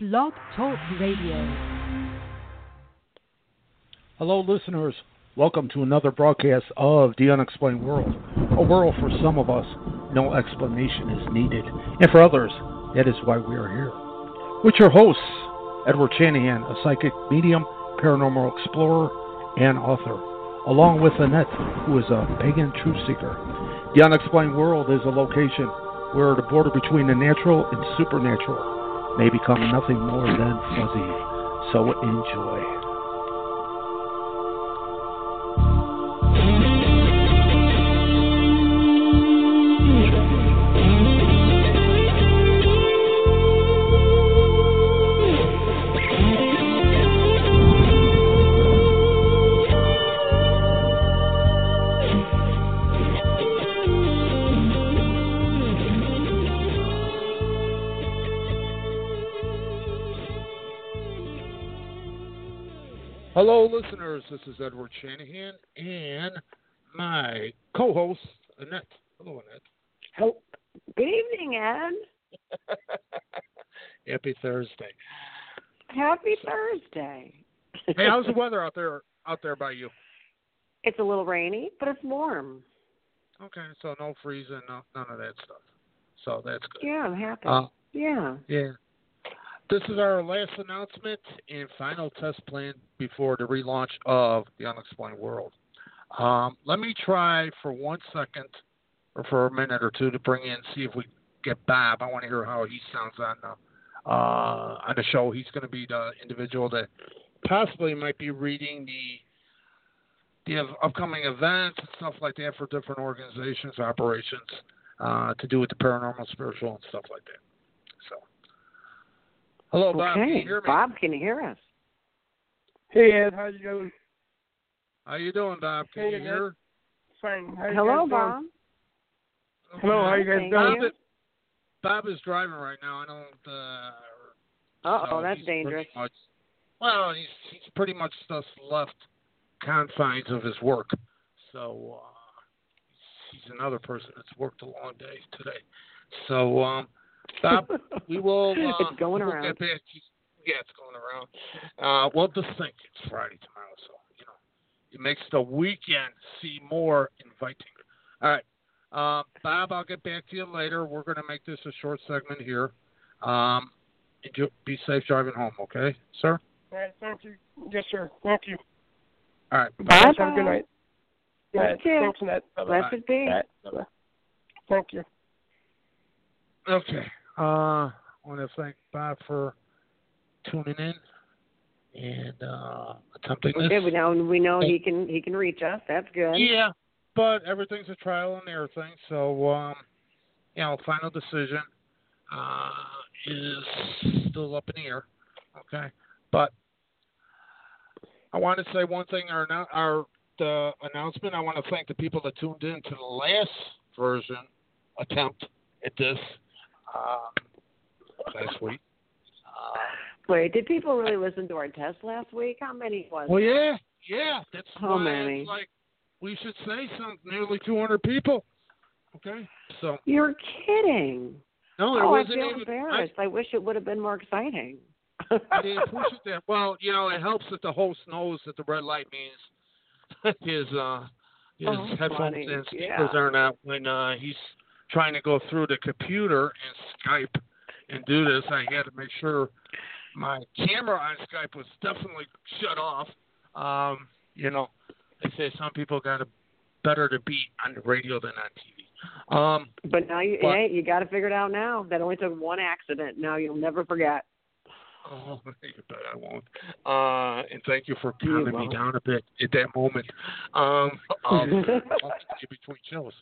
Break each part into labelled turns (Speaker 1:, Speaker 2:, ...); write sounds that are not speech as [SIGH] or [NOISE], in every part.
Speaker 1: Blog Talk Radio.
Speaker 2: Hello, listeners. Welcome to another broadcast of The Unexplained World. A world for some of us, no explanation is needed. And for others, that is why we are here. With your hosts, Edward Shanahan, a psychic medium, paranormal explorer, and author, along with Annette, who is a pagan truth seeker. The Unexplained World is a location where the border between the natural and supernatural may become nothing more than fuzzy. So enjoy. Hello, listeners. This is Edward Shanahan and my co host, Annette. Hello, Annette.
Speaker 3: Hello. Good evening, Ed. [LAUGHS]
Speaker 2: Happy Thursday.
Speaker 3: Happy Thursday.
Speaker 2: Hey, how's the weather out there out there by you?
Speaker 3: It's a little rainy, but it's warm.
Speaker 2: Okay, so no freezing, no, none of that stuff. So that's good.
Speaker 3: Yeah, I'm happy.
Speaker 2: Uh,
Speaker 3: yeah.
Speaker 2: Yeah. This is our last announcement and final test plan before the relaunch of the Unexplained World. Um, let me try for one second or for a minute or two to bring in, see if we get Bob. I want to hear how he sounds on the uh, on the show. He's going to be the individual that possibly might be reading the the upcoming events and stuff like that for different organizations, operations uh, to do with the paranormal, spiritual, and stuff like that. So, hello, Bob. Can you
Speaker 3: Okay.
Speaker 2: hear me?
Speaker 3: Bob can hear us.
Speaker 4: Hey Ed, how you doing?
Speaker 2: How you doing, Bob? Can
Speaker 4: Hey,
Speaker 2: you
Speaker 4: Ed.
Speaker 2: hear?
Speaker 4: Fine. How
Speaker 3: Hello,
Speaker 4: guys
Speaker 3: Bob.
Speaker 4: Hello, how you guys
Speaker 3: Thank
Speaker 4: doing?
Speaker 2: Bob, is, Bob is driving right now. I don't. Uh,
Speaker 3: Uh
Speaker 2: so
Speaker 3: oh, that's
Speaker 2: he's
Speaker 3: dangerous.
Speaker 2: Much, well, he's he's pretty much just left confines of his work. So uh, he's, he's another person that's worked a long day today. So um, Bob, [LAUGHS] we will. Uh,
Speaker 3: It's going
Speaker 2: we'll
Speaker 3: around.
Speaker 2: Get back yeah, it's going around. Uh, well, just think it's Friday tomorrow, so you know it makes the weekend seem more inviting. All right. Uh, Bob, I'll get back to you later. We're going to make this a short segment here. Um, and be safe driving home, okay, sir?
Speaker 4: All right, thank you. Yes, sir. Thank you.
Speaker 2: All right.
Speaker 3: Bye.
Speaker 4: Guys, have a good night.
Speaker 3: You
Speaker 4: All right,
Speaker 3: too.
Speaker 4: Thanks, Annette.
Speaker 3: Blessed be.
Speaker 4: Bye-bye. Thank you.
Speaker 2: Okay. Uh, I want to thank Bob for tuning in and uh, attempting this.
Speaker 3: Yeah, we know we know he can he can reach us. That's good.
Speaker 2: Yeah, but everything's a trial and error thing. So, um, you know, final decision uh, is still up in the air. Okay, but I want to say one thing. Our our the announcement. I want to thank the people that tuned in to the last version attempt at this um, last week. Uh,
Speaker 3: Wait, did people really listen to our test last week? How many was?
Speaker 2: well,
Speaker 3: it?
Speaker 2: yeah, yeah. That's
Speaker 3: How
Speaker 2: why
Speaker 3: many?
Speaker 2: it's like we should say some nearly 200 people. Okay, so
Speaker 3: You're kidding.
Speaker 2: no, it
Speaker 3: oh, I
Speaker 2: wasn't
Speaker 3: feel
Speaker 2: even.
Speaker 3: embarrassed. I, wish it would have been more exciting.
Speaker 2: I, I didn't push it there. Well, you know, it helps that the host knows that the red light means [LAUGHS] his uh his
Speaker 3: Oh,
Speaker 2: headphones
Speaker 3: funny.
Speaker 2: and speakers
Speaker 3: Yeah.
Speaker 2: are not when uh he's trying to go through the computer and Skype and do this. I had to make sure my camera on Skype was definitely shut off. Um, you know, they say some people got a better to be on the radio than on TV. Um,
Speaker 3: But now you
Speaker 2: But-
Speaker 3: hey, you got to figure it out now. That only took one accident. Now you'll never forget. [LAUGHS]
Speaker 2: Oh, you bet I won't. Uh, and thank you for
Speaker 3: You
Speaker 2: calming me down a bit at that moment. Um, [LAUGHS] of, in between shows.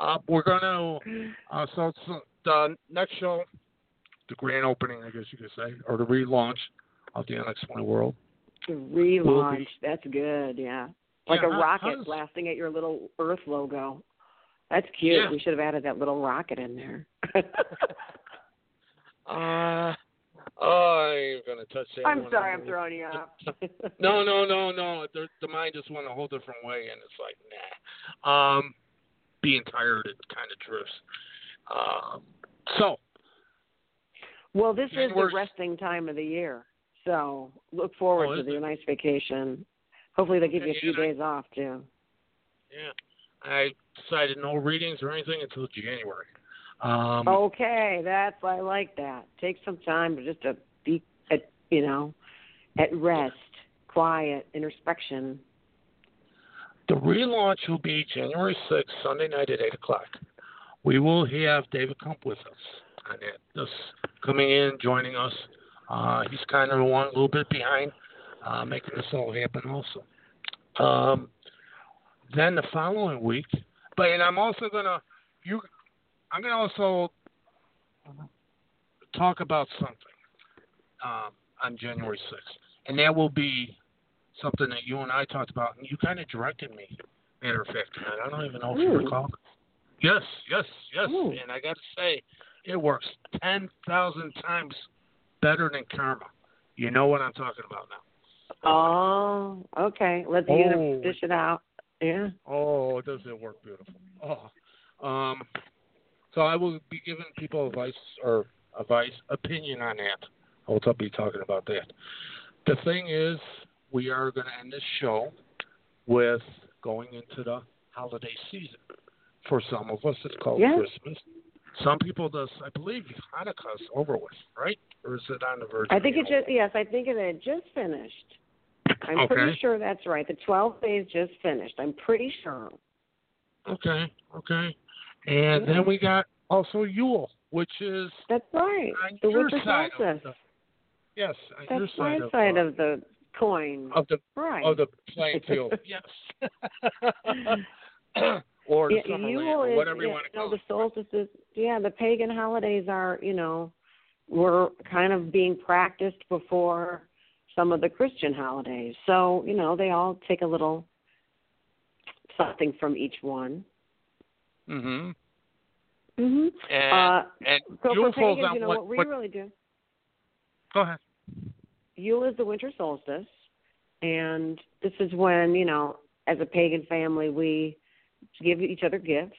Speaker 2: Uh, we're gonna. Uh, so, so the next show, the grand opening, I guess you could say, or the relaunch of the Unexplained World.
Speaker 3: The relaunch. That's good. Yeah. Like
Speaker 2: Yeah,
Speaker 3: a
Speaker 2: how-
Speaker 3: rocket
Speaker 2: how does-
Speaker 3: blasting at your little Earth logo. That's cute.
Speaker 2: Yeah.
Speaker 3: We should have added that little rocket in there. [LAUGHS]
Speaker 2: Uh, I ain't touch that.
Speaker 3: I'm sorry, I'm throwing you off. [LAUGHS]
Speaker 2: No, no, no, no. The, the mind just went a whole different way, and it's like, nah. Um, being tired, it kind of drifts. Um, so
Speaker 3: Well, this is the resting time of the year, so look forward
Speaker 2: Oh,
Speaker 3: to the
Speaker 2: it?
Speaker 3: nice vacation. Hopefully, they'll give you a few
Speaker 2: I-
Speaker 3: days off too.
Speaker 2: Yeah. I decided no readings or anything until January. Um,
Speaker 3: Okay, that's I like that. Take some time to just to be at you know at rest, quiet, introspection.
Speaker 2: The relaunch will be January 6th, Sunday night at 8 o'clock. We will have David Kump with us on that. Just coming in, joining us. Uh, he's kind of the one a little bit behind uh, making this all happen also. Um, then the following week, but and I'm also gonna you, I'm gonna also talk about something um, on January 6th, and that will be something that you and I talked about, and you kind of directed me. Matter of fact. I don't even know if you recall. Yes, yes, yes.
Speaker 3: Ooh.
Speaker 2: And I got to say, it works ten thousand times better than karma. You know what I'm talking about now.
Speaker 3: Oh, okay. Let the
Speaker 2: Oh.
Speaker 3: universe dish it out. Yeah.
Speaker 2: Oh, does it work beautiful? Oh, um, so I will be giving people advice or advice opinion on that. I will be talking about that. The thing is, we are going to end this show with going into the holiday season. For some of us, it's called
Speaker 3: Yeah.
Speaker 2: Christmas. Some people, does I believe Hanukkah's over with, right? Or is it on the verge?
Speaker 3: I think it just yes, I think it had just finished. I'm
Speaker 2: Okay.
Speaker 3: pretty sure that's right. The 12 days just finished. I'm pretty sure.
Speaker 2: Okay, okay. And
Speaker 3: Yeah.
Speaker 2: then we got also Yule, which is
Speaker 3: That's right. the
Speaker 2: your
Speaker 3: winter
Speaker 2: side of
Speaker 3: solstice.
Speaker 2: the, yes, your
Speaker 3: That's
Speaker 2: side
Speaker 3: my
Speaker 2: of,
Speaker 3: side
Speaker 2: uh,
Speaker 3: of the coin.
Speaker 2: of the
Speaker 3: right.
Speaker 2: of the playing field. [LAUGHS] yes. [LAUGHS] or
Speaker 3: yeah, Yule
Speaker 2: land, or whatever you want to
Speaker 3: no, the solstices. Yeah, the pagan holidays are, you know, were kind of being practiced before some of the Christian holidays. So, you know, they all take a little something from each one.
Speaker 2: Mhm.
Speaker 3: Mhm.
Speaker 2: And
Speaker 3: Uh,
Speaker 2: and
Speaker 3: so for pagans, you know
Speaker 2: what,
Speaker 3: what we
Speaker 2: what
Speaker 3: really do.
Speaker 2: go ahead.
Speaker 3: Yule is the winter solstice, and this is when you know, as a pagan family, we give each other gifts.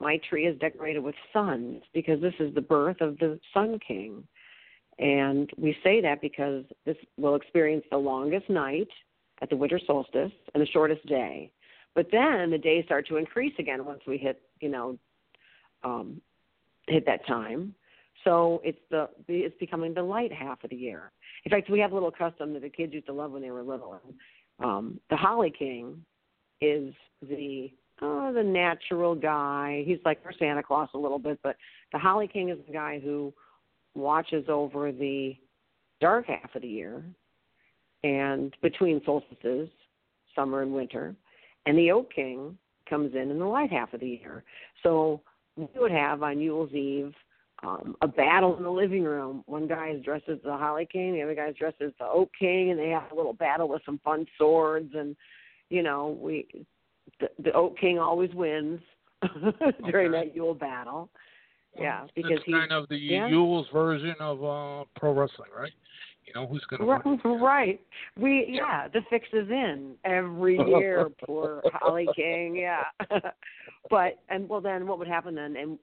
Speaker 3: My tree is decorated with suns because this is the birth of the Sun King, and we say that because this will experience the longest night at the winter solstice and the shortest day. But then the days start to increase again once we hit, you know, um, hit that time. So it's the it's becoming the light half of the year. In fact, we have a little custom that the kids used to love when they were little. Um, the Holly King is the oh, the natural guy. He's like our Santa Claus a little bit, but the Holly King is the guy who watches over the dark half of the year and between solstices, summer and winter. And the Oak King comes in in the light half of the year. So we would have on Yule's Eve um, a battle in the living room. One guy is dressed as the Holly King, the other guy is dressed as the Oak King, and they have a little battle with some fun swords. And you know, we the, the Oak King always wins [LAUGHS] during
Speaker 2: Okay.
Speaker 3: that Yule battle. Yeah, because
Speaker 2: it's
Speaker 3: he's
Speaker 2: kind of the
Speaker 3: yeah.
Speaker 2: Yule's version of uh, pro wrestling, right? You know who's going to
Speaker 3: Right,
Speaker 2: win? [LAUGHS]
Speaker 3: right. We yeah, the fix is in every year. Poor [LAUGHS] Holly King, yeah. but and well, then what would happen then? And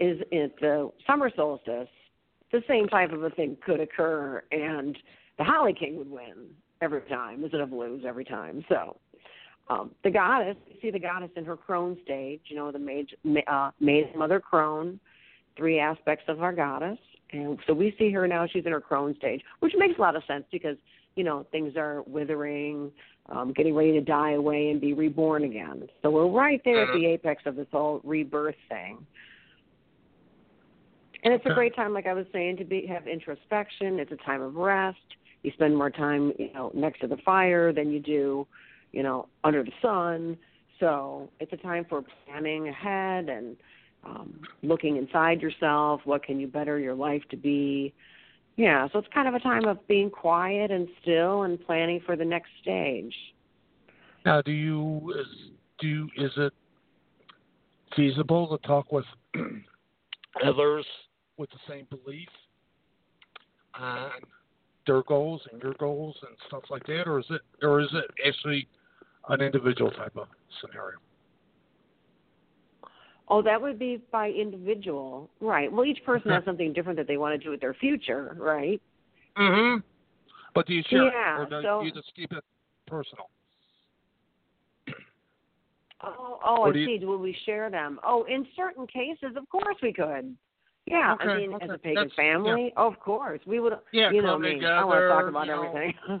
Speaker 3: is at the summer solstice, the same type of a thing could occur, and the Holly King would win every time instead of lose every time. So. Um, the goddess, you see the goddess in her crone stage, you know, the maid, ma- uh, maid mother crone, three aspects of our goddess. And so we see her now, she's in her crone stage, which makes a lot of sense because, you know, things are withering, um, getting ready to die away and be reborn again. So we're right there at the apex of this whole rebirth thing. And it's a great time, like I was saying, to be have introspection. It's a time of rest. You spend more time, you know, next to the fire than you do, you know, under the sun. So it's a time for planning ahead and um, looking inside yourself. What can you better your life to be? Yeah, so it's kind of a time of being quiet and still and planning for the next stage.
Speaker 2: Now, do you is do you, is it feasible to talk with [CLEARS THROAT] others with the same belief on their goals and your goals and stuff like that, or is it or is it actually an individual type of scenario?
Speaker 3: Oh, that would be by individual, right? Well, each person has something different that they want to do with their future, right?
Speaker 2: Mm-hmm. But do you share it,
Speaker 3: Yeah,
Speaker 2: or do
Speaker 3: so-
Speaker 2: you just keep it personal?
Speaker 3: Oh, oh,
Speaker 2: Or
Speaker 3: I
Speaker 2: do you-
Speaker 3: see. Will we share them? Oh, in certain cases, of course we could. Yeah, I mean,
Speaker 2: okay.
Speaker 3: as a pagan
Speaker 2: That's-
Speaker 3: family, of course we would.
Speaker 2: Yeah,
Speaker 3: you know
Speaker 2: come
Speaker 3: me. I want to talk about
Speaker 2: know.
Speaker 3: everything. [LAUGHS]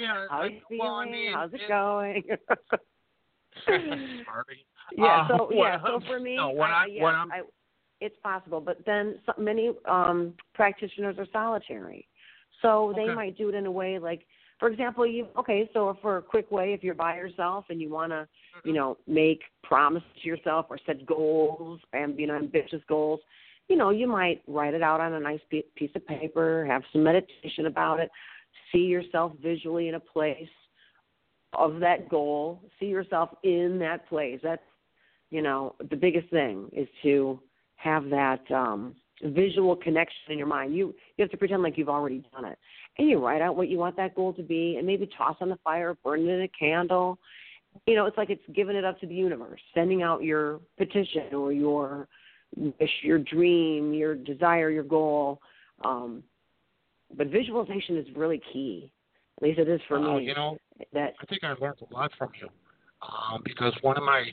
Speaker 2: Yeah,
Speaker 3: How
Speaker 2: I-
Speaker 3: you feeling?
Speaker 2: well, I mean,
Speaker 3: How's it
Speaker 2: it-
Speaker 3: going? [LAUGHS]
Speaker 2: Marty. [LAUGHS]
Speaker 3: yeah.
Speaker 2: Uh,
Speaker 3: So yeah.
Speaker 2: well,
Speaker 3: So for me,
Speaker 2: no, what
Speaker 3: I,
Speaker 2: I- what I'm-
Speaker 3: it's possible, but then so, many um practitioners are solitary, so they might do it in a way like, for example, you okay. So for a quick way, if you're by yourself and you want to, you
Speaker 2: Mm-hmm.
Speaker 3: know, make promises to yourself or set goals and you know ambitious goals, you know, you might write it out on a nice piece of paper, have some meditation about it, see yourself visually in a place of that goal, see yourself in that place. That's you know, the biggest thing is to have that um visual connection in your mind. You you have to pretend like you've already done it. And you write out what you want that goal to be and maybe toss on the fire, burn it in a candle. You know, it's like it's giving it up to the universe, sending out your petition or your wish, your dream, your desire, your goal. Um but visualization is really key. At least it is for
Speaker 2: Oh,
Speaker 3: me.
Speaker 2: you know,
Speaker 3: that
Speaker 2: I think I learned a lot from you, um, because one of my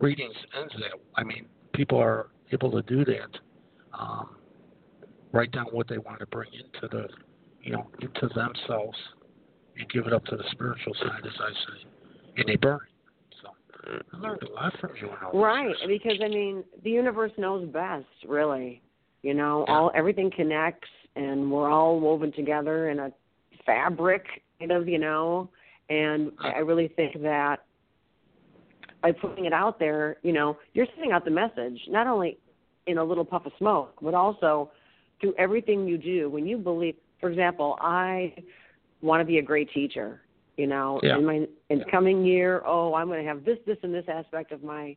Speaker 2: readings ends that. I mean, people are able to do that. Um, write down what they want to bring into the, you know, into themselves, and give it up to the spiritual side, as I say, and they burn. I learned a lot from you. in all these
Speaker 3: Right, because I mean, the universe knows best, really. You know,
Speaker 2: Yeah.
Speaker 3: all everything connects, and we're all woven together in a fabric, kind of, you know. And I really think that by putting it out there, you know, you're sending out the message not only in a little puff of smoke, but also through everything you do. When you believe, for example, I want to be a great teacher. You know,
Speaker 2: Yeah.
Speaker 3: in my in the coming year, oh, I'm going to have this, this, and this aspect of my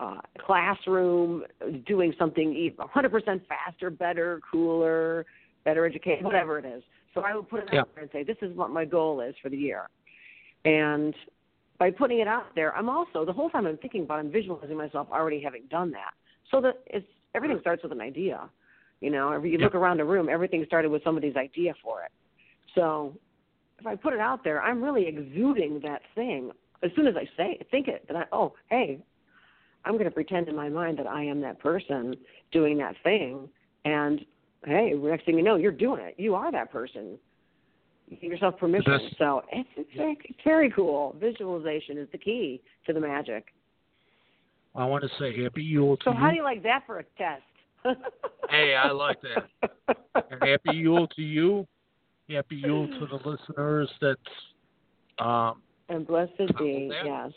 Speaker 3: uh, classroom doing something even 100% faster, better, cooler, better educated, whatever it is. So I would put it
Speaker 2: Yeah.
Speaker 3: out there and say, this is what my goal is for the year. And by putting it out there, I'm also the whole time I'm thinking about, I'm visualizing myself already having done that. So that it's everything starts with an idea. You know, if you look around a room, everything started with somebody's idea for it. So if I put it out there, I'm really exuding that thing. As soon as I say think it, then I oh hey, I'm going to pretend in my mind that I am that person doing that thing, and hey, next thing you know, you're doing it. You are that person. You give yourself permission.
Speaker 2: That's-
Speaker 3: so it's, it's, very, it's very cool. Visualization is the key to the magic.
Speaker 2: I want to say happy Yule to
Speaker 3: So
Speaker 2: you.
Speaker 3: how do you like that for a test?
Speaker 2: Hey, I like that. [LAUGHS] happy Yule to you. Happy Yule to the listeners that um,
Speaker 3: and blessed be, yes.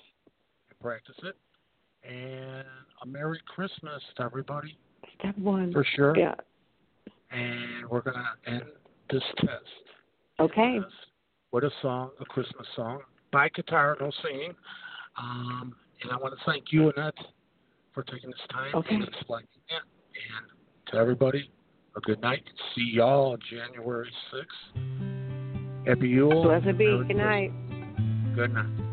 Speaker 2: practice it. And a Merry Christmas to everybody,
Speaker 3: Step one.
Speaker 2: for sure.
Speaker 3: Yeah.
Speaker 2: And we're going to end this test
Speaker 3: Okay.
Speaker 2: with a song, a Christmas song, by guitar, no singing. Um, and I want to thank you, Annette, for taking this time
Speaker 3: Okay.
Speaker 2: and explaining it. And to everybody, a good night. See y'all January 6th. Happy Yule.
Speaker 3: Blessed be.
Speaker 2: Merry
Speaker 3: Good night.
Speaker 2: Good night.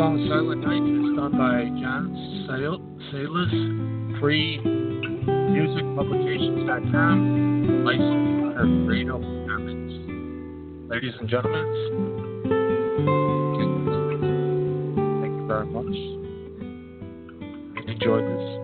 Speaker 2: Song Silent Night is done by John Sal- Salas, freemusicpublications.com, licensed under Creative Commons. Ladies and gentlemen, thank you very much enjoy this.